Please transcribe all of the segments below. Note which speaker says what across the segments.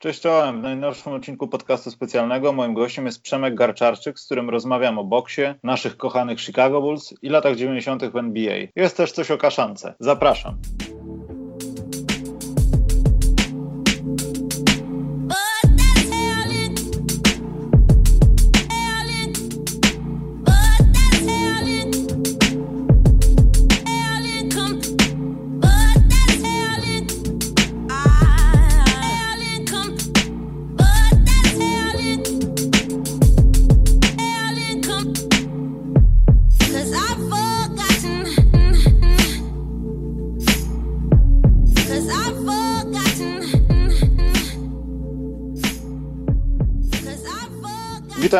Speaker 1: Cześć czołem. W najnowszym odcinku podcastu specjalnego moim gościem jest Przemek Garczarczyk, z którym rozmawiam o boksie, naszych kochanych Chicago Bulls i latach 90. w NBA. Jest też coś o kaszance. Zapraszam.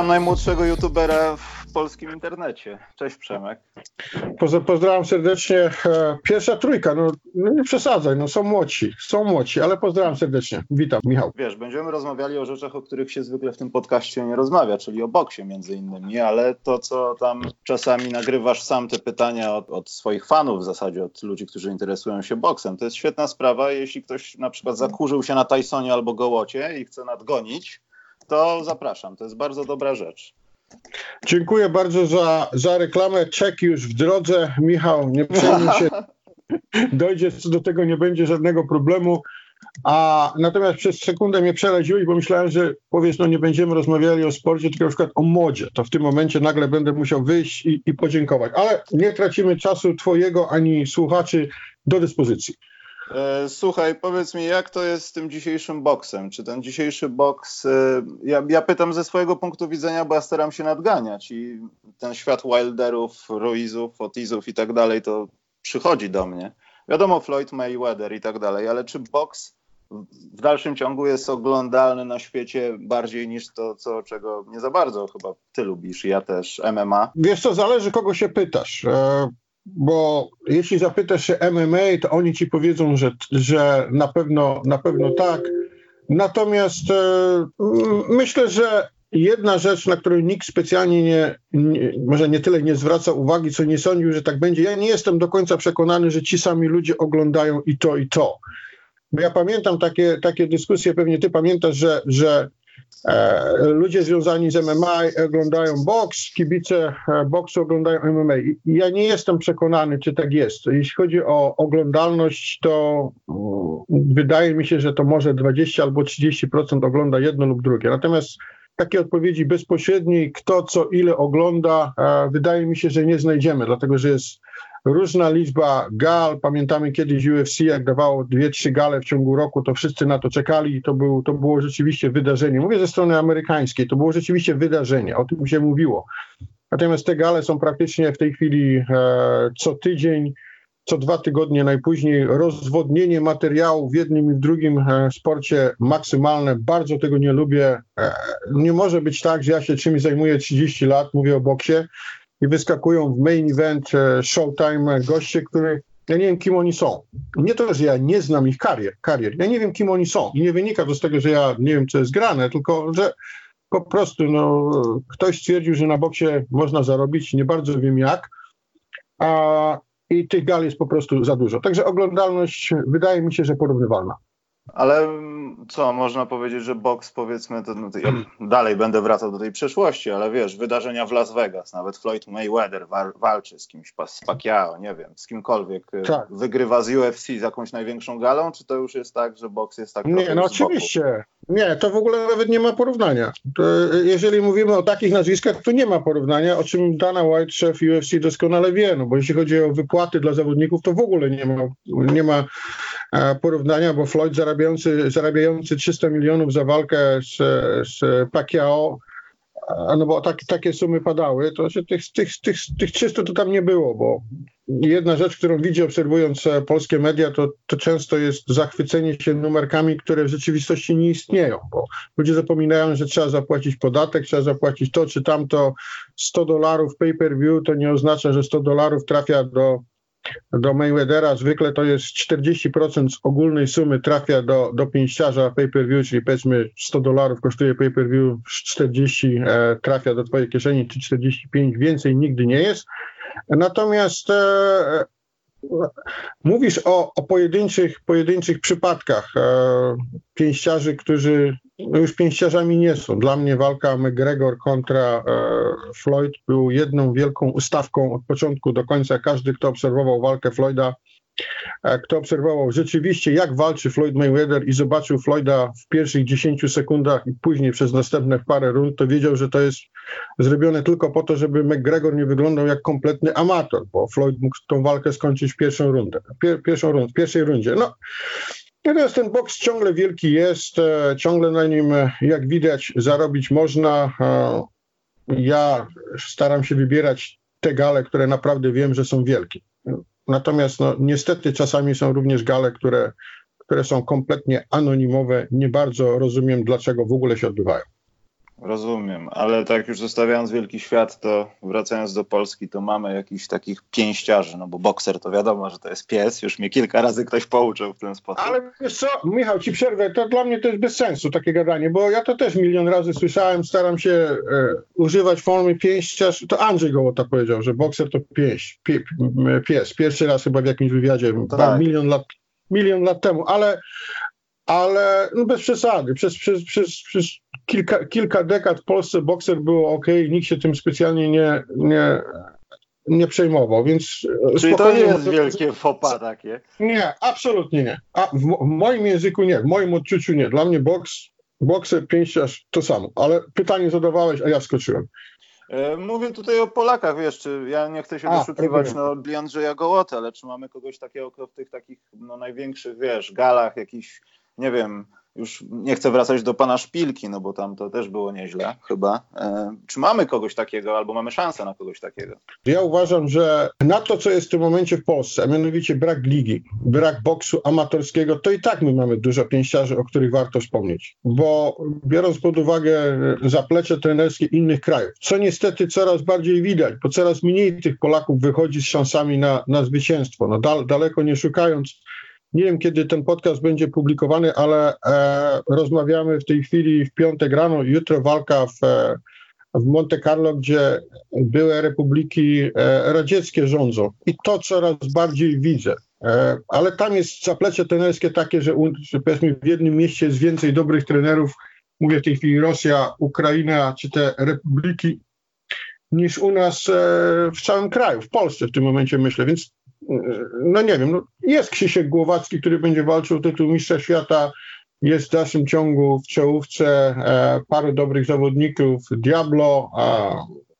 Speaker 1: Witam najmłodszego youtubera w polskim internecie. Cześć Przemek.
Speaker 2: Pozdrawiam serdecznie. E, pierwsza trójka, no, no, nie przesadzaj, no są młodzi, są młodzi, ale pozdrawiam serdecznie. Witam, Michał.
Speaker 1: Wiesz, będziemy rozmawiali o rzeczach, o których się zwykle w tym podcaście nie rozmawia, czyli o boksie między innymi, ale to, co tam czasami nagrywasz sam te pytania od, od swoich fanów w zasadzie, od ludzi, którzy interesują się boksem, to jest świetna sprawa, jeśli ktoś na przykład zakurzył się na Tysonie albo Gołocie i chce nadgonić, to zapraszam. To jest bardzo dobra rzecz.
Speaker 2: Dziękuję bardzo za, za reklamę. Czek już w drodze. Michał, nie przejmuj się. Dojdzie co do tego, nie będzie żadnego problemu. A natomiast przez sekundę mnie przeraziłeś, bo myślałem, że powiesz, no nie będziemy rozmawiali o sporcie, tylko na przykład o modzie. To w tym momencie nagle będę musiał wyjść i, i podziękować. Ale nie tracimy czasu twojego ani słuchaczy do dyspozycji.
Speaker 1: E, słuchaj, powiedz mi, jak to jest z tym dzisiejszym boksem? Czy ten dzisiejszy boks, e, ja, ja, pytam ze swojego punktu widzenia, bo ja staram się nadganiać i ten świat Wilderów, Ruizów, Otizów i tak dalej, to przychodzi do mnie. Wiadomo, Floyd Mayweather i tak dalej, ale czy boks w dalszym ciągu jest oglądalny na świecie bardziej niż to, co, czego nie za bardzo chyba ty lubisz, ja też, MMA?
Speaker 2: Wiesz co, zależy kogo się pytasz. E, bo jeśli zapytasz się MMA, to oni ci powiedzą, że, że na, pewno, na pewno tak. Natomiast e, myślę, że jedna rzecz, na którą nikt specjalnie nie, nie, może nie tyle nie zwraca uwagi, co nie sądził, że tak będzie. Ja nie jestem do końca przekonany, że ci sami ludzie oglądają i to, i to. Bo ja pamiętam takie, takie dyskusje, pewnie ty pamiętasz, że, że ludzie związani z MMA oglądają boks, kibice e, boksu oglądają MMA. Ja nie jestem przekonany, czy tak jest. Jeśli chodzi o oglądalność, to mm, wydaje mi się, że to może 20 albo 30% ogląda jedno lub drugie. Natomiast takiej odpowiedzi bezpośredniej, kto co ile ogląda, e, wydaje mi się, że nie znajdziemy, dlatego że jest różna liczba gal. Pamiętamy kiedyś UFC, jak dawało dwie, trzy gale w ciągu roku, to wszyscy na to czekali i to, był, to było rzeczywiście wydarzenie. Mówię ze strony amerykańskiej, to było rzeczywiście wydarzenie, o tym się mówiło. Natomiast te gale są praktycznie w tej chwili e, co tydzień, co dwa tygodnie najpóźniej. Rozwodnienie materiału w jednym i w drugim e, sporcie maksymalne. Bardzo tego nie lubię. E, nie może być tak, że ja się czymś zajmuję 30 lat, mówię o boksie, i wyskakują w main event Showtime goście, których ja nie wiem, kim oni są. Nie to, że ja nie znam ich karier, karier. Ja nie wiem, kim oni są. I nie wynika to z tego, że ja nie wiem, co jest grane, tylko że po prostu no, ktoś stwierdził, że na boksie można zarobić, nie bardzo wiem jak, a, i tych gal jest po prostu za dużo. Także oglądalność wydaje mi się, że porównywalna.
Speaker 1: Ale co, można powiedzieć, że boks powiedzmy, to, no, to ja dalej będę wracał do tej przeszłości, ale wiesz, wydarzenia w Las Vegas, nawet Floyd Mayweather wa walczy z kimś, z Pacquiao, nie wiem, z kimkolwiek, y, tak. wygrywa z UFC z jakąś największą galą, czy to już jest tak, że boks jest tak
Speaker 2: Nie, no oczywiście. Nie, to w ogóle nawet nie ma porównania. To, y, jeżeli mówimy o takich nazwiskach, to nie ma porównania, o czym Dana White, szef UFC doskonale wie, no bo jeśli chodzi o wypłaty dla zawodników, to w ogóle nie ma, nie ma porównania, bo Floyd zarabiający, zarabiający 300 milionów za walkę z, z Pacquiao, no bo tak, takie sumy padały, to się tych, tych, tych, tych 300 to tam nie było, bo jedna rzecz, którą widzi obserwując e, polskie media, to, to często jest zachwycenie się numerkami, które w rzeczywistości nie istnieją, bo ludzie zapominają, że trzeba zapłacić podatek, trzeba zapłacić to czy tamto. 100 dolarów pay-per-view to nie oznacza, że 100 dolarów trafia do do Mayweathera zwykle to jest 40% z ogólnej sumy trafia do, do pięściarza pay-per-view, czyli powiedzmy 100 dolarów kosztuje pay-per-view, 40 e, trafia do twojej kieszeni, czy 45 więcej nigdy nie jest. Natomiast e, Mówisz o, o pojedynczych, pojedynczych przypadkach e, pięściarzy, którzy no już pięściarzami nie są. Dla mnie walka McGregor kontra e, Floyd był jedną wielką ustawką od początku do końca. Każdy, kto obserwował walkę Floyda, kto obserwował rzeczywiście, jak walczy Floyd Mayweather i zobaczył Floyda w pierwszych 10 sekundach i później przez następne parę rund, to wiedział, że to jest zrobione tylko po to, żeby McGregor nie wyglądał jak kompletny amator, bo Floyd mógł tą walkę skończyć pierwszą rundę, pier, pierwszą rund, w pierwszej rundzie. No, Natomiast ten boks ciągle wielki jest, e, ciągle na nim, e, jak widać, zarobić można. E, ja staram się wybierać te gale, które naprawdę wiem, że są wielkie. Natomiast no, niestety czasami są również gale, które, które są kompletnie anonimowe. Nie bardzo rozumiem, dlaczego w ogóle się odbywają.
Speaker 1: Rozumiem, ale tak już zostawiając wielki świat, to wracając do Polski, to mamy jakichś takich pięściarzy, no bo bokser to wiadomo, że to jest pies, już mnie kilka razy ktoś pouczył w ten sposób.
Speaker 2: Ale wiesz co, Michał, ci przerwę, to dla mnie to jest bez sensu takie gadanie, bo ja to też milion razy słyszałem, staram się e, używać formy pięściarz, to Andrzej Gołota powiedział, że bokser to pięść, pie, pies, pierwszy raz chyba w jakimś wywiadzie, tak. milion lat milion lat temu, ale ale no bez przesady. Przez, przez, przez, przez kilka, kilka dekad w Polsce bokser było ok, nikt się tym specjalnie nie, nie, nie przejmował, więc...
Speaker 1: Czyli to nie jest wielkie fopa takie?
Speaker 2: Nie, absolutnie nie. A w, w, moim języku nie, w moim odczuciu nie. Dla mnie boks, bokser, pięściarz to samo. Ale pytanie zadawałeś, a ja skoczyłem.
Speaker 1: E, mówię tutaj o Polakach, wiesz, czy ja nie chcę się a, doszukiwać no, Andrzeja Gołota, ale czy mamy kogoś takiego, w tych takich no, największych, wiesz, galach, jakichś nie wiem, już nie chcę wracać do pana Szpilki, no bo tam to też było nieźle chyba. E, czy mamy kogoś takiego, albo mamy szansę na kogoś takiego?
Speaker 2: Ja uważam, że na to, co jest w tym momencie w Polsce, a mianowicie brak ligi, brak boksu amatorskiego, to i tak my mamy dużo pięściarzy, o których warto wspomnieć. Bo biorąc pod uwagę zaplecze trenerskie innych krajów, co niestety coraz bardziej widać, bo coraz mniej tych Polaków wychodzi z szansami na, na zwycięstwo. No dal, daleko nie szukając, nie wiem, kiedy ten podcast będzie publikowany, ale e, rozmawiamy w tej chwili w piątek rano, jutro walka w, e, w Monte Carlo, gdzie były republiki e, radzieckie rządzą. I to coraz bardziej widzę. E, ale tam jest zaplecze trenerskie takie, że, że powiedzmy w jednym mieście jest więcej dobrych trenerów, mówię w tej chwili Rosja, Ukraina, czy te republiki, niż u nas e, w całym kraju, w Polsce w tym momencie myślę, więc no nie wiem, no jest Krzysiek Głowacki, który będzie walczył o tytuł mistrza świata, jest w dalszym ciągu w czołówce e, parę dobrych zawodników, Diablo,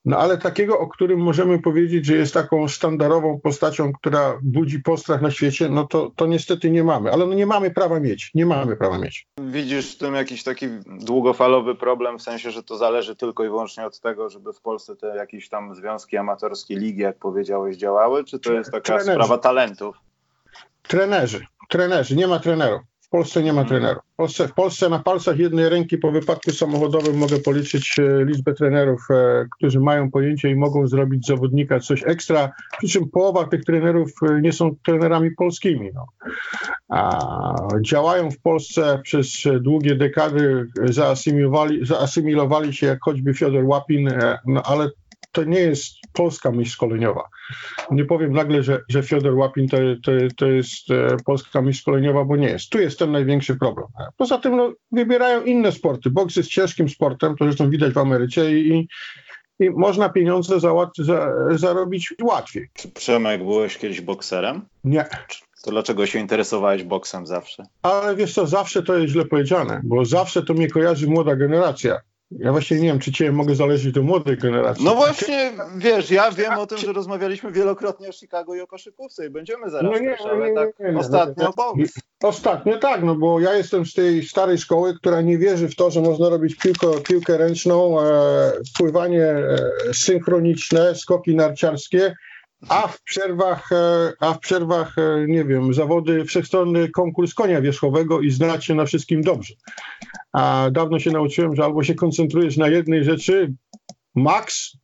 Speaker 2: no ale takiego, o którym możemy powiedzieć, że jest taką sztandarową postacią, która budzi postrach na świecie, no to, to niestety nie mamy. Ale no nie mamy prawa mieć. Nie mamy prawa mieć.
Speaker 1: Widzisz w tym jakiś taki długofalowy problem, w sensie, że to zależy tylko i wyłącznie od tego, żeby w Polsce te jakieś tam związki amatorskie, ligi, jak powiedziałeś, działały, czy to jest taka Trenerzy. sprawa talentów?
Speaker 2: Trenerzy. Trenerzy. Nie ma trenerów. W Polsce nie ma trenerów. W Polsce, w Polsce na palcach jednej ręki po wypadku samochodowym mogę policzyć e, liczbę trenerów, e, którzy mają pojęcie i mogą zrobić z zawodnika coś ekstra, przy czym połowa tych trenerów e, nie są trenerami polskimi. No. A działają w Polsce przez długie dekady, zaasymilowali, zaasymilowali się jak choćby Fiodor Łapin, no, ale to nie jest polska myśl szkoleniowa. Nie powiem nagle, że, że Fiodor Łapin to, to, to jest e, polska myśl szkoleniowa, bo nie jest. Tu jest ten największy problem. Poza tym no, wybierają inne sporty. Boks jest ciężkim sportem, to zresztą widać w Ameryce i, i można pieniądze za, za, zarobić łatwiej.
Speaker 1: Czy Przemek, byłeś kiedyś bokserem?
Speaker 2: Nie.
Speaker 1: To dlaczego się interesowałeś boksem zawsze?
Speaker 2: Ale wiesz co, zawsze to jest źle powiedziane, bo zawsze to mnie kojarzy młoda generacja. Ja właśnie nie wiem, czy cię mogę zależeć do młodej generacji.
Speaker 1: No właśnie, wiesz, ja wiem o tym, że rozmawialiśmy wielokrotnie o Chicago i o koszykówce i będziemy zaraz, no nie, też, ale tak nie, nie, ostatnio boks.
Speaker 2: Ostatnio tak, no bo ja jestem z tej starej szkoły, która nie wierzy w to, że można robić piłkę, piłkę ręczną, e, pływanie e, synchroniczne, skoki narciarskie, a w przerwach, e, a w przerwach, e, nie wiem, zawody, wszechstronny konkurs konia wierzchowego i znać się na wszystkim dobrze. A dawno się nauczyłem, że albo się koncentrujesz na jednej rzeczy, max,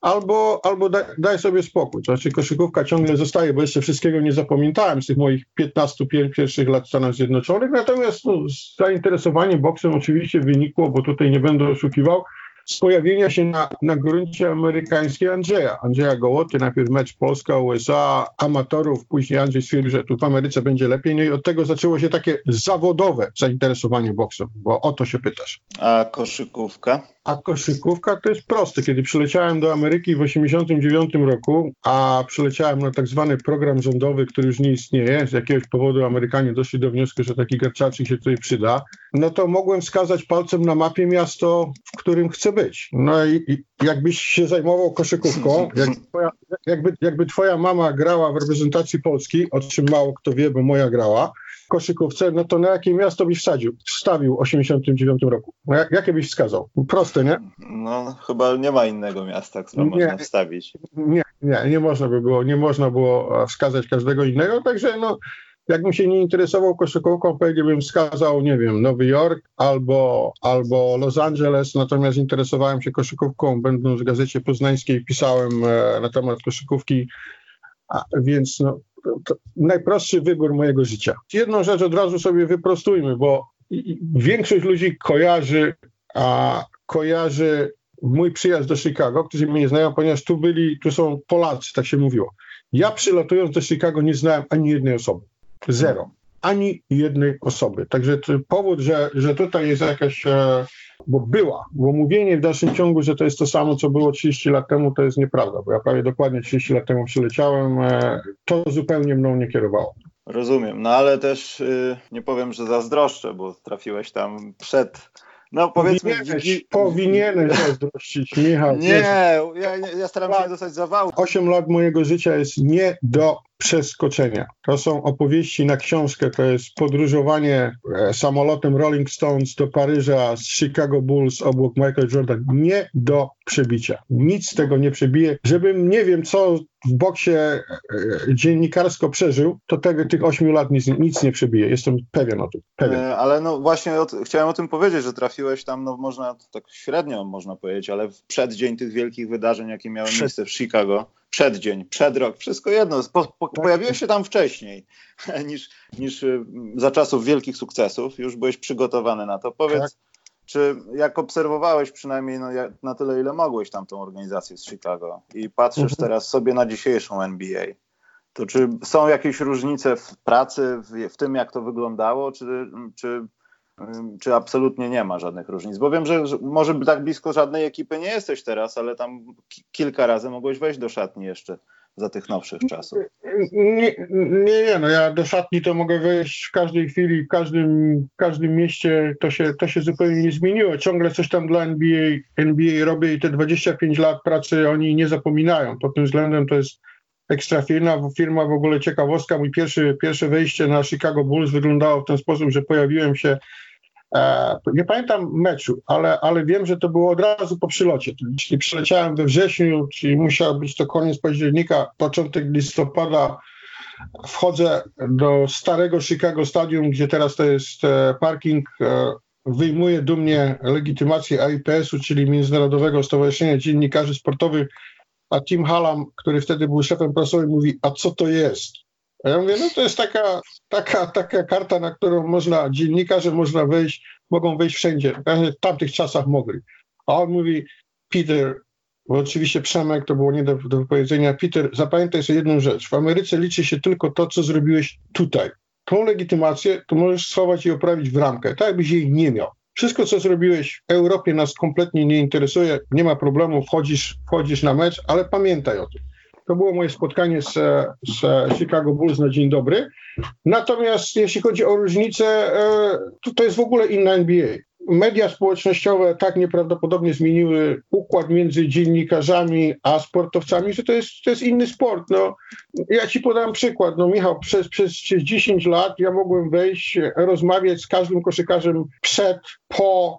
Speaker 2: albo, albo daj, daj, sobie spokój. To znaczy koszykówka ciągle zostaje, bo jeszcze wszystkiego nie zapamiętałem z tych moich 15 pierwszych lat w Stanach Zjednoczonych, natomiast no, zainteresowanie boksem oczywiście wynikło, bo tutaj nie będę oszukiwał, z pojawienia się na, na gruncie amerykańskim Andrzeja. Andrzeja Gołoty, najpierw mecz Polska-USA, amatorów, później Andrzej stwierdził, że tu w Ameryce będzie lepiej, no i od tego zaczęło się takie zawodowe zainteresowanie boksem, bo o to się pytasz.
Speaker 1: A koszykówka?
Speaker 2: A koszykówka to jest proste. Kiedy przyleciałem do Ameryki w 1989 roku, a przyleciałem na tak zwany program rządowy, który już nie istnieje, z jakiegoś powodu Amerykanie doszli do wniosku, że taki garczacznik się tutaj przyda, no to mogłem wskazać palcem na mapie miasto, w którym chcę być. No i, i jakbyś się zajmował koszykówką, jak twoja, jakby, jakby twoja mama grała w reprezentacji Polski, o czym mało kto wie, bo moja grała, koszykówce, no to na jakie miasto byś wsadził, wstawił w 89 roku? No jak, jakie byś wskazał? Proste, nie?
Speaker 1: No chyba nie ma innego miasta, które nie, można wstawić.
Speaker 2: Nie, nie, nie można by było, nie można było wskazać każdego innego, także no jakbym się nie interesował koszykówką, pewnie bym wskazał, nie wiem, Nowy Jork albo, albo Los Angeles, natomiast interesowałem się koszykówką, będąc w Gazecie Poznańskiej, pisałem e, na temat koszykówki, a, więc no, najprostszy wybór mojego życia. Jedną rzecz od razu sobie wyprostujmy, bo większość ludzi kojarzy, a kojarzy mój przyjazd do Chicago, którzy mnie nie znają, ponieważ tu byli, tu są Polacy, tak się mówiło. Ja przylatując do Chicago nie znałem ani jednej osoby. Zero. Ani jednej osoby. Także powód, że, że tutaj jest jakaś, e, bo była, bo mówienie w dalszym ciągu, że to jest to samo, co było 30 lat temu, to jest nieprawda, bo ja prawie dokładnie 30 lat temu przyleciałem, e, to zupełnie mną nie kierowało.
Speaker 1: Rozumiem, no ale też y, nie powiem, że zazdroszczę, bo trafiłeś tam przed
Speaker 2: no powiedzmy... Powinieneś, powinieneś zazdrościć, Michał.
Speaker 1: Nie, ja, ja staram się nie dostać zawału.
Speaker 2: Osiem lat mojego życia jest nie do przeskoczenia. To są opowieści na książkę, to jest podróżowanie e, samolotem Rolling Stones do Paryża z Chicago Bulls obok Michael Jordan. Nie do przebicia. Nic z tego nie przebije. Żebym nie wiem, co w boksie e, dziennikarsko przeżył, to tego, tych ośmiu lat nic, nic, nie przebije. Jestem pewien o tym. Pewien.
Speaker 1: E, ale no właśnie chciałem o tym powiedzieć, że trafiłeś tam, no można tak średnio można powiedzieć, ale w przeddzień tych wielkich wydarzeń, jakie miały miejsce w Chicago przeddzień, przedrok, wszystko jedno. Po, po, tak. pojawiłeś się tam wcześniej niż, niż y, za czasów wielkich sukcesów. Już byłeś przygotowany na to. Powiedz, tak. czy jak obserwowałeś przynajmniej no, na tyle, ile mogłeś tam tą organizację z Chicago i patrzysz mhm. teraz sobie na dzisiejszą NBA, to czy są jakieś różnice w pracy, w, w tym, jak to wyglądało, czy, czy czy absolutnie nie ma żadnych różnic? Bo wiem, że może tak blisko żadnej ekipy nie jesteś teraz, ale tam kilka razy mogłeś wejść do szatni jeszcze za tych nowszych czasów.
Speaker 2: Nie, nie, nie, no ja do szatni to mogę wejść w każdej chwili, w każdym, w każdym mieście, to się, to się zupełnie nie zmieniło. Ciągle coś tam dla NBA, NBA robię i te 25 lat pracy oni nie zapominają. Pod tym względem to jest ekstra firma, firma w ogóle ciekawostka. Mój pierwszy, pierwsze wejście na Chicago Bulls wyglądało w ten sposób, że pojawiłem się E, nie pamiętam meczu, ale, ale wiem, że to było od razu po przylocie. Jeśli przyleciałem we wrześniu, czyli musiał być to koniec października, początek listopada, wchodzę do starego Chicago Stadium, gdzie teraz to jest e, parking, e, wyjmuję dumnie legitymację AIPS-u, czyli Międzynarodowego Stowarzyszenia Dziennikarzy Sportowych, a Tim Hallam, który wtedy był szefem prasowym, mówi, a co to jest? A ja mówię, no to jest taka, taka, taka karta, na którą można, dziennikarze można wejść, mogą wejść wszędzie. W tamtych czasach mogli. A on mówi, Peter, bo oczywiście Przemek to było nie do, do wypowiedzenia, Peter, zapamiętaj sobie jedną rzecz. W Ameryce liczy się tylko to, co zrobiłeś tutaj. Tą legitymację to możesz schować i oprawić w ramkę, tak jakbyś jej nie miał. Wszystko, co zrobiłeś w Europie nas kompletnie nie interesuje, nie ma problemu, wchodzisz, wchodzisz na mecz, ale pamiętaj o tym. To było moje spotkanie z, z Chicago Bulls na dzień dobry. Natomiast jeśli chodzi o różnicę, e, to, to jest w ogóle inna NBA. Media społecznościowe tak nieprawdopodobnie zmieniły układ między dziennikarzami a sportowcami, że to jest, to jest inny sport. No, ja ci podam przykład. No, Michał, przez, przez 10 lat ja mogłem wejść, rozmawiać z każdym koszykarzem przed, po,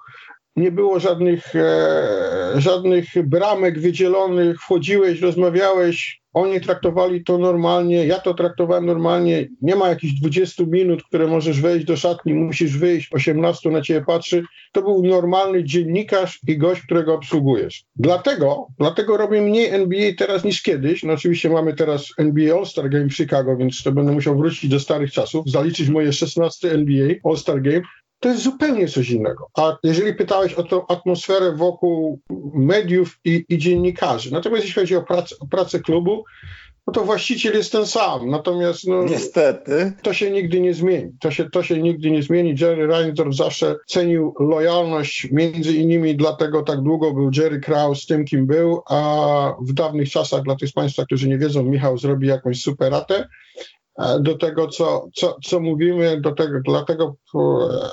Speaker 2: nie było żadnych, e, żadnych bramek wydzielonych, wchodziłeś, rozmawiałeś, oni traktowali to normalnie, ja to traktowałem normalnie, nie ma jakichś 20 minut, które możesz wejść do szatni, musisz wyjść, 18 na ciebie patrzy. To był normalny dziennikarz i gość, którego obsługujesz. Dlatego, dlatego robię mniej NBA teraz niż kiedyś. No oczywiście mamy teraz NBA All-Star Game w Chicago, więc to będę musiał wrócić do starych czasów, zaliczyć moje 16 NBA All-Star Game to jest zupełnie coś innego. A jeżeli pytałeś o tą atmosferę wokół mediów i, i dziennikarzy, natomiast jeśli chodzi o pracę, o pracę klubu, no to właściciel jest ten sam. Natomiast no,
Speaker 1: niestety
Speaker 2: to się nigdy nie zmieni. To się, to się nigdy nie zmieni. Jerry Reinsdorf zawsze cenił lojalność, między innymi dlatego tak długo był Jerry Krause tym, kim był, a w dawnych czasach, dla tych z Państwa, którzy nie wiedzą, Michał zrobi jakąś superatę do tego, co, co, co mówimy, do tego, dlatego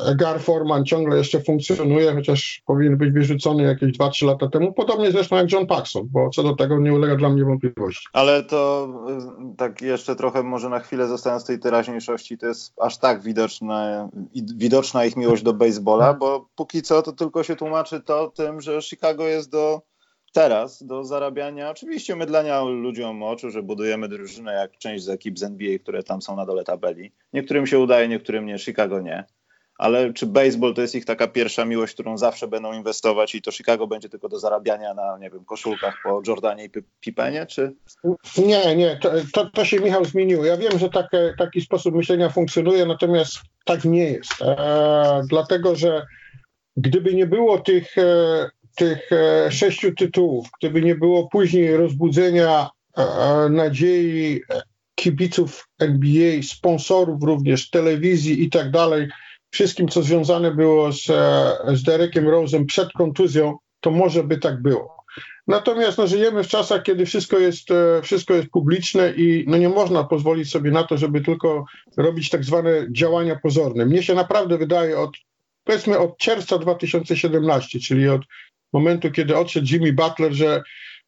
Speaker 2: e, Gar Forman ciągle jeszcze funkcjonuje, chociaż powinien być wyrzucony jakieś 2-3 lata temu, podobnie zresztą jak John Paxson, bo co do tego nie ulega dla mnie wątpliwości.
Speaker 1: Ale to e, tak jeszcze trochę może na chwilę zostając w tej teraźniejszości, to jest aż tak widoczna, widoczna ich miłość do baseballa, bo póki co to tylko się tłumaczy to tym, że Chicago jest do teraz do zarabiania, oczywiście mydlenia ludziom oczu, że budujemy drużynę jak część z ekip z NBA, które tam są na dole tabeli. Niektórym się udaje, niektórym nie, Chicago nie. Ale czy baseball to jest ich taka pierwsza miłość, którą zawsze będą inwestować i to Chicago będzie tylko do zarabiania na, nie wiem, koszulkach po Jordanie i Pipenie, czy?
Speaker 2: Nie, nie, to, to, to się Michał zmieniło. Ja wiem, że takie, taki sposób myślenia funkcjonuje, natomiast tak nie jest. E, dlatego, że gdyby nie było tych e, tych e, sześciu tytułów, gdyby nie było później rozbudzenia e, e, nadziei kibiców NBA, sponsorów również, telewizji i tak dalej, wszystkim, co związane było z, z Derekiem Rose'em przed kontuzją, to może by tak było. Natomiast no, żyjemy w czasach, kiedy wszystko jest, wszystko jest publiczne i no, nie można pozwolić sobie na to, żeby tylko robić tak zwane działania pozorne. Mnie się naprawdę wydaje od powiedzmy od czerwca 2017, czyli od momentu, kiedy odszedł Jimmy Butler, że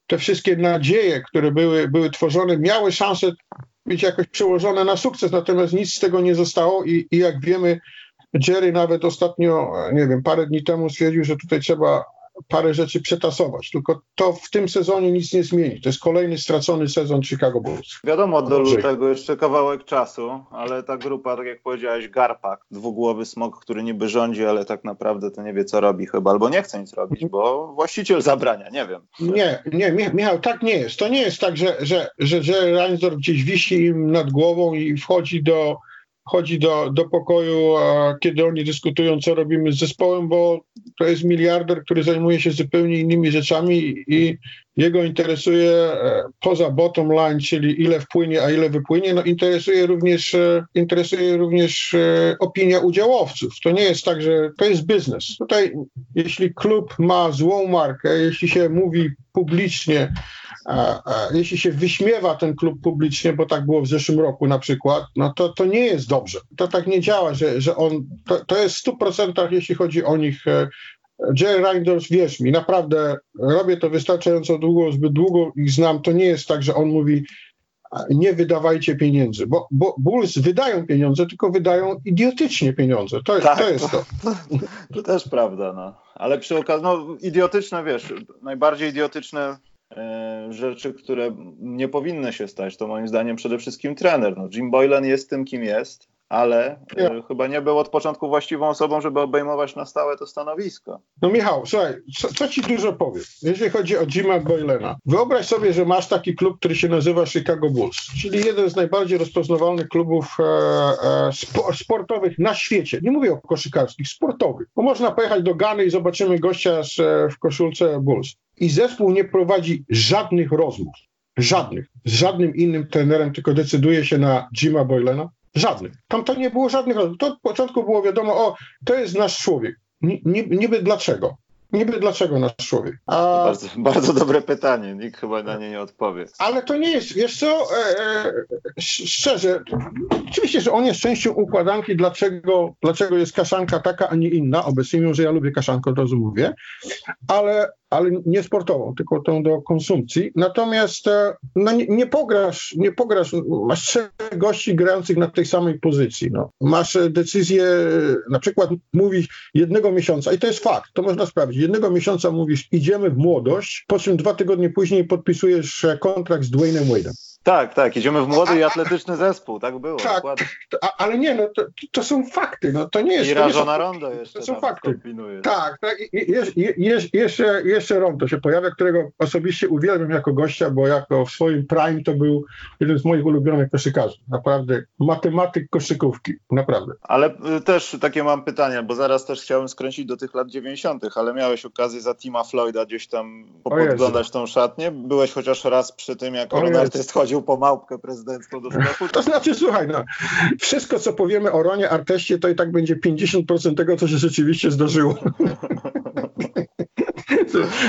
Speaker 2: te wszystkie nadzieje, które były, były tworzone, miały szansę być jakoś przełożone na sukces, natomiast nic z tego nie zostało i, i jak wiemy, Jerry nawet ostatnio, nie wiem, parę dni temu stwierdził, że tutaj trzeba parę rzeczy przetasować. Tylko to w tym sezonie nic nie zmieni. To jest kolejny stracony sezon Chicago Bulls.
Speaker 1: Wiadomo, do lutego jeszcze kawałek czasu, ale ta grupa, tak jak powiedziałeś, Garpak, dwugłowy smok, który niby rządzi, ale tak naprawdę to nie wie, co robi chyba, albo nie chce nic robić, bo właściciel zabrania, nie wiem.
Speaker 2: Nie, nie, Michał, tak nie jest. To nie jest tak, że, że, że, że Reinsdorf gdzieś wisi im nad głową i wchodzi do chodzi do, do pokoju, a kiedy oni dyskutują, co robimy z zespołem, bo to jest miliarder, który zajmuje się zupełnie innymi rzeczami i jego interesuje e, poza bottom line, czyli ile wpłynie, a ile wypłynie, no interesuje również, e, interesuje również e, opinia udziałowców. To nie jest tak, że to jest biznes. Tutaj jeśli klub ma złą markę, jeśli się mówi publicznie, jeśli się wyśmiewa ten klub publicznie, bo tak było w zeszłym roku na przykład, no to, to nie jest dobrze. To tak nie działa, że, że on, to, to jest w 100% jeśli chodzi o nich. E, Jerry Reinders, wierz mi, naprawdę robię to wystarczająco długo, zbyt długo ich znam. To nie jest tak, że on mówi, nie wydawajcie pieniędzy, bo, bo Bulls wydają pieniądze, tylko wydają idiotycznie pieniądze. To, tak, to jest to.
Speaker 1: To, to też prawda, no. Ale przy okazji, no idiotyczne, wiesz, najbardziej idiotyczne E, rzeczy, które nie powinny się stać. To moim zdaniem przede wszystkim trener. No, Jim Boylan jest tym, kim jest, ale e, chyba nie był od początku właściwą osobą, żeby obejmować na stałe to stanowisko.
Speaker 2: No Michał, słuchaj, co, co ci dużo powiem, jeśli chodzi o Jima Boylena. Wyobraź sobie, że masz taki klub, który się nazywa Chicago Bulls, czyli jeden z najbardziej rozpoznawalnych klubów e, e, spo, sportowych na świecie. Nie mówię o koszykarskich, sportowych. Bo można pojechać do Gany i zobaczymy gościa z, e, w koszulce Bulls. I zespół nie prowadzi żadnych rozmów. Żadnych. Z żadnym innym trenerem, tylko decyduje się na Jima Boylena. Żadnych. Tam to nie było żadnych rozmów. To od początku było wiadomo, o, to jest nasz człowiek. Niby dlaczego? Niby dlaczego nasz człowiek?
Speaker 1: A... Bardzo, bardzo, dobre pytanie, nikt chyba na nie nie odpowie.
Speaker 2: Ale to nie jest, wiesz co, e, e, szczerze, oczywiście, że on jest częścią układanki, dlaczego, dlaczego jest kaszanka taka, a nie inna, obecnie mimo, że ja lubię kaszankę, od razu mówię, ale ale nie sportową, tylko tą do konsumpcji. Natomiast e, no, nie, nie, pograsz, nie pograsz, masz trzech gości grających na tej samej pozycji. No. Masz e, decyzję, na przykład mówisz jednego miesiąca, i to jest fakt, to można sprawdzić, jednego miesiąca mówisz idziemy w młodość, po czym dwa tygodnie później podpisujesz kontrakt z Dwaynem Wade'em.
Speaker 1: Tak, tak, idziemy w młody i atletyczny zespół, tak było,
Speaker 2: tak, dokładnie. A, ale nie, no to, to, są fakty, no to nie jest...
Speaker 1: I Rażona Rondo jeszcze
Speaker 2: To są fakty. Tak, tak je, jeszcze, jeszcze Rondo się pojawia, którego osobiście uwielbiam jako gościa, bo jako w swoim prime to był jeden z moich ulubionych koszykarzy. Naprawdę, matematyk koszykówki, naprawdę.
Speaker 1: Ale y, też takie mam pytania, bo zaraz też chciałem skręcić do tych lat 90., ale miałeś okazję za Tima Floyda gdzieś tam podglądać tą szatnię? Byłeś chociaż raz przy tym, jak Ronald schodził po małpkę prezydencką do sklepu?
Speaker 2: To znaczy, słuchaj, no, wszystko co powiemy o Ronie Arteście, to i tak będzie 50% tego, co się rzeczywiście zdarzyło.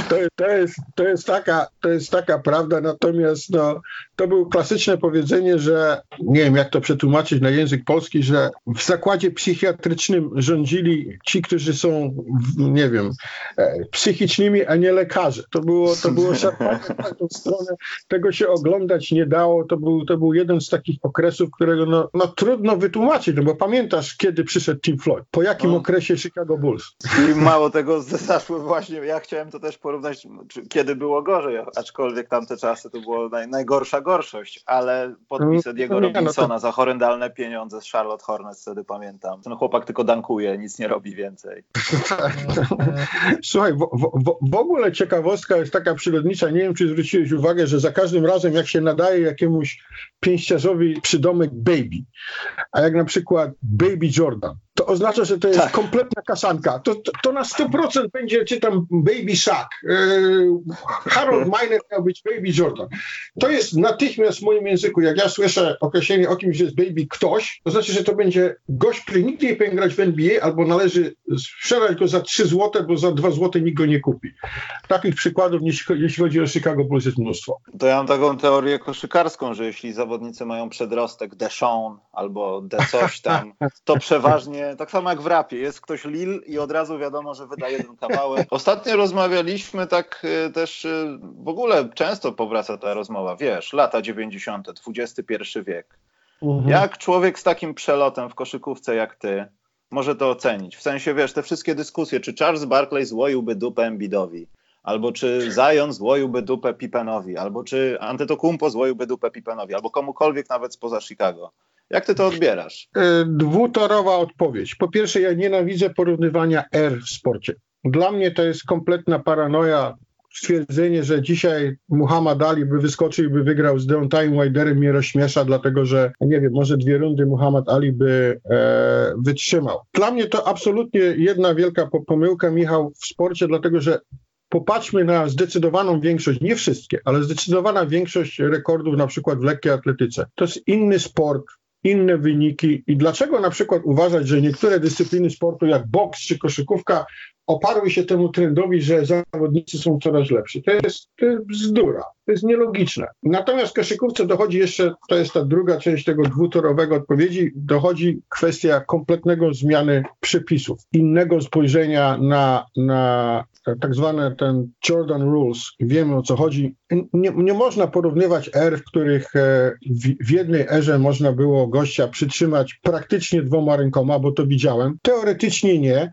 Speaker 2: to, to, jest, to, jest taka, to jest taka prawda, natomiast no, to było klasyczne powiedzenie, że nie wiem jak to przetłumaczyć na język polski, że w zakładzie psychiatrycznym rządzili ci, którzy są, nie wiem, e, psychicznymi, a nie lekarze. To było, to było szarpanie na tą stronę, tego się oglądać nie dało, to był, to był jeden z takich okresów, którego no, no trudno wytłumaczyć, no bo pamiętasz, kiedy przyszedł Tim Floyd, po jakim no. okresie Chicago Bulls.
Speaker 1: I mało tego zaszło właśnie, ja chciałem to też porównać, kiedy było gorzej, aczkolwiek tamte czasy to była naj, najgorsza gorszość, ale podpis no, Robinsona no to... za horrendalne pieniądze z Charlotte Hornets wtedy pamiętam. Ten chłopak tylko dankuje, nic nie robi więcej.
Speaker 2: Słuchaj, w, w, w ogóle ciekawostka jest taka przyrodnicza, nie wiem czy zwróciłeś uwagę, że za każdym razem jak się nadaje jakiemuś pięściarzowi przydomek baby, a jak na przykład baby Jordan, to oznacza, że to jest tak. kompletna kaszanka. To, to, to, na 100% będzie, czy tam Baby Shaq. Yy, Harold Miner miał być Baby Jordan. To jest natychmiast w moim języku, jak ja słyszę określenie o kimś, że jest Baby ktoś, to znaczy, że to będzie gość, który nigdy nie powinien grać w NBA, albo należy sprzedać go za 3 zł, bo za 2 zł nikt go nie kupi. Takich przykładów, jeśli chodzi o Chicago Bulls, jest mnóstwo.
Speaker 1: To ja mam taką teorię koszykarską, że jeśli zawodnicy mają przedrostek Deshaun albo de coś tam, to przeważnie tak samo jak w rapie, jest ktoś Lil i od razu wiadomo, że wyda jeden kawałek. Ostatnio rozmawialiśmy tak y, też, y, w ogóle często powraca ta rozmowa, wiesz, lata 90., XXI wiek. Mhm. Jak człowiek z takim przelotem w koszykówce jak ty może to ocenić? W sensie, wiesz, te wszystkie dyskusje, czy Charles Barkley złoiłby dupę Embiidowi, albo czy Zion złoiłby dupę Pippenowi, albo czy Antetokounmpo złoiłby dupę Pippenowi, albo komukolwiek nawet spoza Chicago. Jak ty to odbierasz?
Speaker 2: E, dwutorowa odpowiedź. Po pierwsze, ja nienawidzę porównywania R w sporcie. Dla mnie to jest kompletna paranoja. Stwierdzenie, że dzisiaj Muhammad Ali by wyskoczył i by wygrał z Deontayem Wilderem mnie rozśmiesza, dlatego że, nie wiem, może dwie rundy Muhammad Ali by e, wytrzymał. Dla mnie to absolutnie jedna wielka pomyłka, Michał, w sporcie, dlatego że popatrzmy na zdecydowaną większość, nie wszystkie, ale zdecydowana większość rekordów na przykład w lekkiej atletyce. To jest inny sport, inne wyniki i dlaczego na przykład uważać, że niektóre dyscypliny sportu jak boks czy koszykówka oparły się temu trendowi, że zawodnicy są coraz lepsi. To jest, to jest bzdura, to jest nielogiczne. Natomiast w koszykówce dochodzi jeszcze, to jest ta druga część tego dwutorowego odpowiedzi, dochodzi kwestia kompletnego zmiany przepisów, innego spojrzenia na, na tak zwane ten Jordan Rules. Wiemy o co chodzi. Nie, nie można porównywać er, w których e, w, w jednej erze można było gościa przytrzymać praktycznie dwoma rękoma, bo to widziałem. Teoretycznie nie.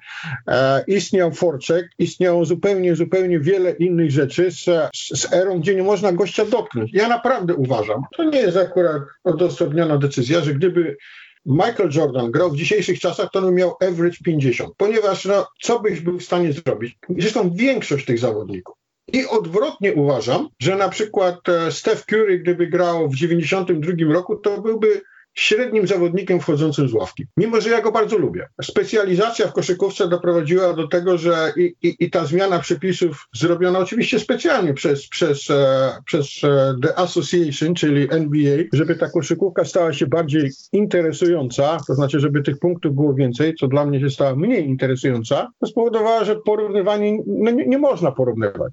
Speaker 2: E, istniał Forczek, istniało zupełnie, zupełnie wiele innych rzeczy z, z erą, gdzie nie można gościa dotknąć. Ja naprawdę uważam, to nie jest akurat odosobniona decyzja, że gdyby Michael Jordan grał w dzisiejszych czasach, to on miał average 50, ponieważ no, co byś był w stanie zrobić? Zresztą większość tych zawodników. I odwrotnie uważam, że na przykład e, Steph Curry, gdyby grał w 92 roku, to byłby średnim zawodnikiem wchodzącym z ławki. Mimo, że ja go bardzo lubię. Specjalizacja w koszykówce doprowadziła do tego, że i, i, i ta zmiana przepisów zrobiona oczywiście specjalnie przez, przez, e, przez e, The Association, czyli NBA, żeby ta koszykówka stała się bardziej interesująca, to znaczy, żeby tych punktów było więcej, co dla mnie się stała mniej interesująca, to spowodowało, że porównywanie, no nie, nie można porównywać.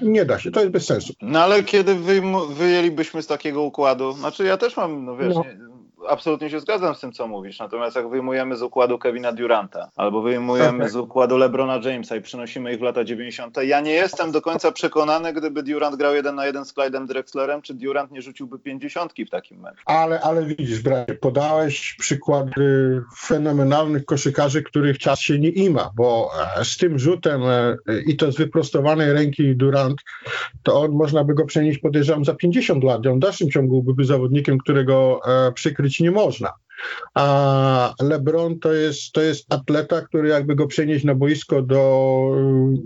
Speaker 2: Nie da się, to jest bez sensu.
Speaker 1: No ale kiedy wy, wyjęlibyśmy z takiego układu, znaczy ja też mam, no wiesz, no. Nie, absolutnie się zgadzam z tym, co mówisz. Natomiast jak wyjmujemy z układu Kevina Duranta, albo wyjmujemy okay. z układu LeBrona Jamesa i przynosimy ich w lata 90., ja nie jestem do końca przekonany, gdyby Durant grał jeden na jeden z Clyde'em Drexlerem, czy Durant nie rzuciłby pięćdziesiątki w takim meczu.
Speaker 2: Ale, ale widzisz, bracie, podałeś przykłady fenomenalnych koszykarzy, których czas się nie ima, bo e, z tym rzutem e, i to z wyprostowanej ręki Durant, to on można by go przenieść, podejrzewam, za 50 lat. On w dalszym ciągu byłby zawodnikiem, którego e, przykryć nie można. A LeBron to jest, to jest atleta, który jakby go przenieść na boisko do...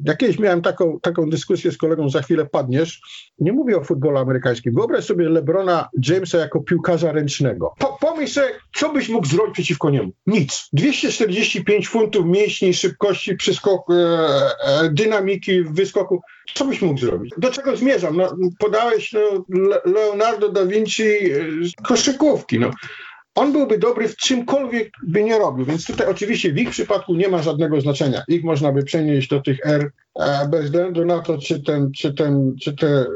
Speaker 2: Jakieś miałem taką, taką dyskusję z kolegą, za chwilę padniesz. Nie mówię o futbolu amerykańskim. Wyobraź sobie LeBrona Jamesa jako piłkarza ręcznego. Po, pomyśl sobie, co byś mógł zrobić przeciwko niemu? Nic. 245 funtów mięśni, szybkości, przyskoku, e, e, dynamiki wyskoku. Co byś mógł zrobić? Do czego zmierzam? No, podałeś no, Leonardo da Vinci e, koszykówki. No on byłby dobry w czymkolwiek by nie robił, więc tutaj oczywiście w ich przypadku nie ma żadnego znaczenia. Ich można by przenieść do tych R e, bez względu na to, czy, ten, czy, ten, czy te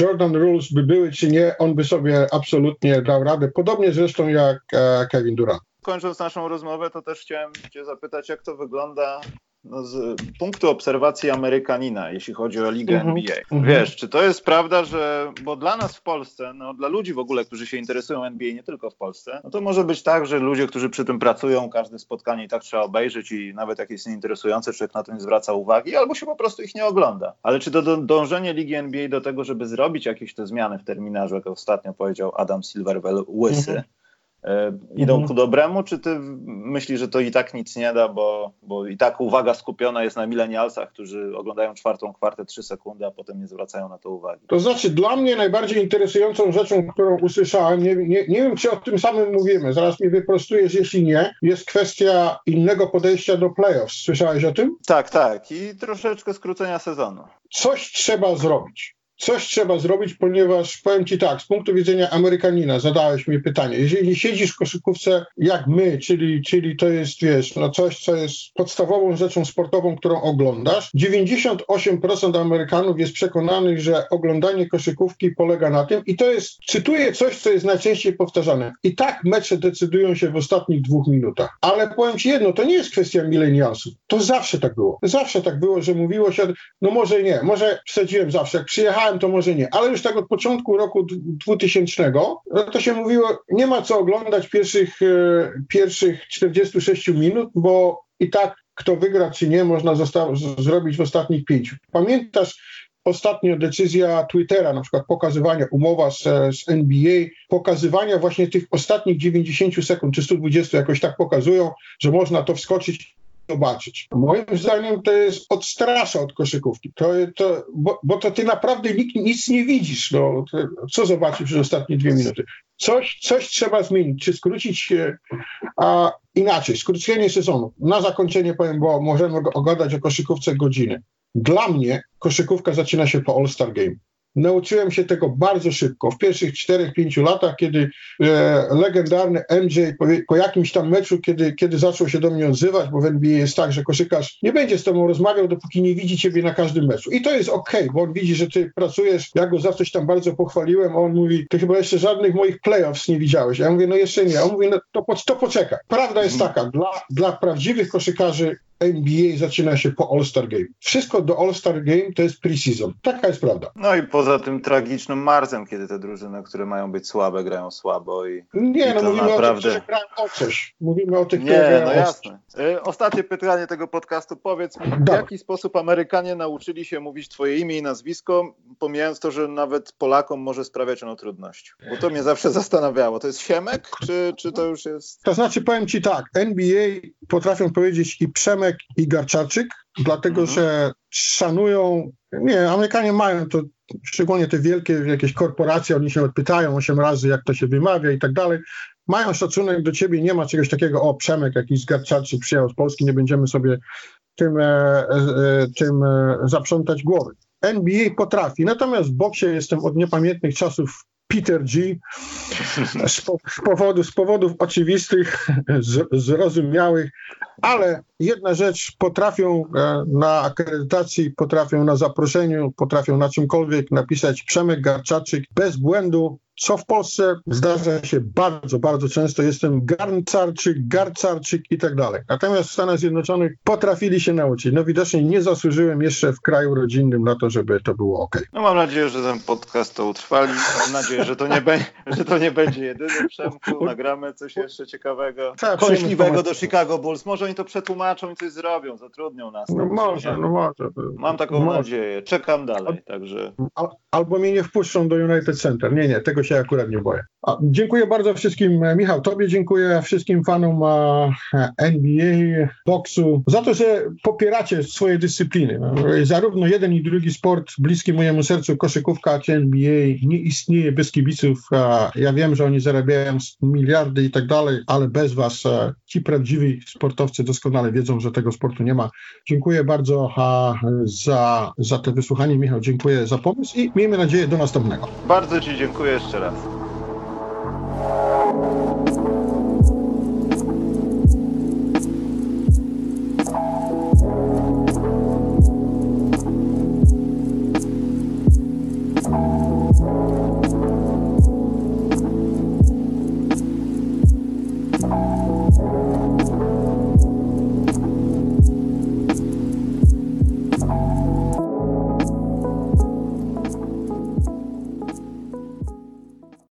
Speaker 2: Jordan Rules by były, czy nie, on by sobie absolutnie dał radę. Podobnie zresztą jak e, Kevin Durant.
Speaker 1: Kończąc naszą rozmowę, to też chciałem Cię zapytać, jak to wygląda no z punktu obserwacji Amerykanina, jeśli chodzi o ligę -hmm. NBA. Mhm. Wiesz, czy to jest prawda, że, bo dla nas w Polsce, no dla ludzi w ogóle, którzy się interesują NBA, nie tylko w Polsce, no to może być tak, że ludzie, którzy przy tym pracują, każde spotkanie i tak trzeba obejrzeć i nawet jak jest nieinteresujące, człowiek na to nie zwraca uwagi, albo się po prostu ich nie ogląda. Ale czy to do, dążenie ligi NBA do tego, żeby zrobić jakieś te zmiany w terminarzu, jak ostatnio powiedział Adam Silverwell, łysy, E, idą mhm. ku dobremu, czy ty myślisz, że to i tak nic nie da, bo, bo i tak uwaga skupiona jest na milenialsach, którzy oglądają czwartą kwartę trzy sekundy, a potem nie zwracają na to uwagi?
Speaker 2: To znaczy, dla mnie najbardziej interesującą rzeczą, którą usłyszałem, nie, nie, nie wiem, czy o tym samym mówimy, zaraz mi wyprostujesz, jeśli nie, jest kwestia innego podejścia do playoffs. Słyszałeś o tym?
Speaker 1: Tak, tak. I troszeczkę skrócenia sezonu.
Speaker 2: Coś trzeba zrobić coś trzeba zrobić, ponieważ powiem Ci tak, z punktu widzenia Amerykanina zadałeś mi pytanie. Jeżeli siedzisz w koszykówce jak my, czyli, czyli to jest, wiesz, no coś, co jest podstawową rzeczą sportową, którą oglądasz, 98% Amerykanów jest przekonanych, że oglądanie koszykówki polega na tym i to jest, cytuję coś, co jest najczęściej powtarzane. I tak mecze decydują się w ostatnich dwóch minutach. Ale powiem Ci jedno, to nie jest kwestia milenialsów. To zawsze tak było. Zawsze tak było, że mówiło się, no może nie, może wsadziłem zawsze. Jak przyjechałem to może nie, ale już tak od początku roku 2000 no to się mówiło, nie ma co oglądać pierwszych, e, pierwszych 46 minut, bo i tak kto wygra czy nie, można zrobić w ostatnich pięciu. Pamiętasz ostatnio decyzja Twittera, na przykład pokazywania umowa z, z, NBA, pokazywania właśnie tych ostatnich 90 sekund czy 120 jakoś tak pokazują, że można to wskoczyć zobaczyć. Moim zdaniem to jest odstrasza od koszykówki, to, to, bo, bo to ty naprawdę nikt, nic nie widzisz. No, co zobaczysz przez ostatnie dwie minuty? Coś, coś trzeba zmienić, czy skrócić, a inaczej, skrócenie sezonu. Na zakończenie powiem, bo możemy ogadać o koszykówce godziny. Dla mnie koszykówka zaczyna się po All-Star Game. Nauczyłem się tego bardzo szybko. W pierwszych 4-5 latach, kiedy e, legendarny MJ po, po, jakimś tam meczu, kiedy, kiedy zaczął się do mnie odzywać, bo w NBA jest tak, że koszykarz nie będzie z tobą rozmawiał, dopóki nie widzi ciebie na każdym meczu. I to jest okej, okay, bo on widzi, że ty pracujesz. Ja go za coś tam bardzo pochwaliłem, a on mówi, ty chyba jeszcze żadnych moich playoffs nie widziałeś. Ja mówię, no jeszcze nie. A on mówi, no to, to poczekaj. Prawda jest taka, dla, dla prawdziwych koszykarzy NBA zaczyna się po All-Star Game. Wszystko do All-Star Game to jest preseason. Taka jest prawda.
Speaker 1: No i poza tym tragicznym marcem, kiedy te drużyny, które mają być słabe, grają słabo i
Speaker 2: Nie,
Speaker 1: i
Speaker 2: no mówimy naprawdę... o tym, że grają o coś. Mówimy o tych,
Speaker 1: Nie, które no jasne. Y, ostatnie pytanie tego podcastu. Powiedz mi, w jaki sposób Amerykanie nauczyli się mówić twoje imię i nazwisko, pomijając to, że nawet Polakom może sprawiać ono trudność? Bo to mnie zawsze zastanawiało. To jest Siemek, czy, czy to już jest...
Speaker 2: To znaczy, powiem ci tak, NBA potrafią powiedzieć i Przemek, i Garczaczyk, dlatego mhm. że szanują, nie, Amerykanie mają to, szczególnie te wielkie jakieś korporacje, oni się odpytają osiem razy, jak to się wymawia i tak dalej, mają szacunek do ciebie, nie ma czegoś takiego, o Przemek jakiś z Garczaczyk przyjechał z Polski, nie będziemy sobie tym, e, e, tym e, zaprzątać głowy. NBA potrafi, natomiast w boksie jestem od niepamiętnych czasów Peter G. Z, po, z, powodu, z powodów oczywistych, z, zrozumiałych, ale jedna rzecz, potrafią e, na akredytacji, potrafią na zaproszeniu, potrafią na czymkolwiek napisać Przemek Garczaczyk bez błędu co w Polsce zdarza się bardzo, bardzo często. Jestem garncarczyk, garcarczyk i tak dalej. Natomiast w Stanach Zjednoczonych potrafili się nauczyć. No widocznie nie zasłużyłem jeszcze w kraju rodzinnym na to, żeby to było ok.
Speaker 1: No mam nadzieję, że ten podcast to utrwali. Mam nadzieję, że to nie, be, że to nie będzie jedyny Przemku. Nagramy coś jeszcze ciekawego,
Speaker 2: Tak,
Speaker 1: kąśliwego do Chicago Bulls. Może oni to przetłumaczą i coś zrobią, zatrudnią nas.
Speaker 2: No może, no może.
Speaker 1: Mam taką
Speaker 2: Może.
Speaker 1: nadzieję. Czekam dalej, także...
Speaker 2: Al- Albo mnie nie wpuszczą do United Center. Nie, nie, tego się akurat nie boję. A, dziękuję bardzo wszystkim, e, Michał, tobie dziękuję, wszystkim fanom e, NBA, boksu, za to, że popieracie swoje dyscypliny. No, zarówno jeden i drugi sport bliski mojemu sercu, koszykówka czy NBA, nie istnieje bez kibiców. A ja wiem, że oni zarabiają miliardy i tak dalej, ale bez was e, ci prawdziwi sportowcy doskonale wiedzą, że tego sportu nie ma. Dziękuję bardzo a, za, za to wysłuchanie, Michał, dziękuję za pomysł i miejmy nadzieję do następnego.
Speaker 1: Bardzo Ci dziękuję jeszcze raz.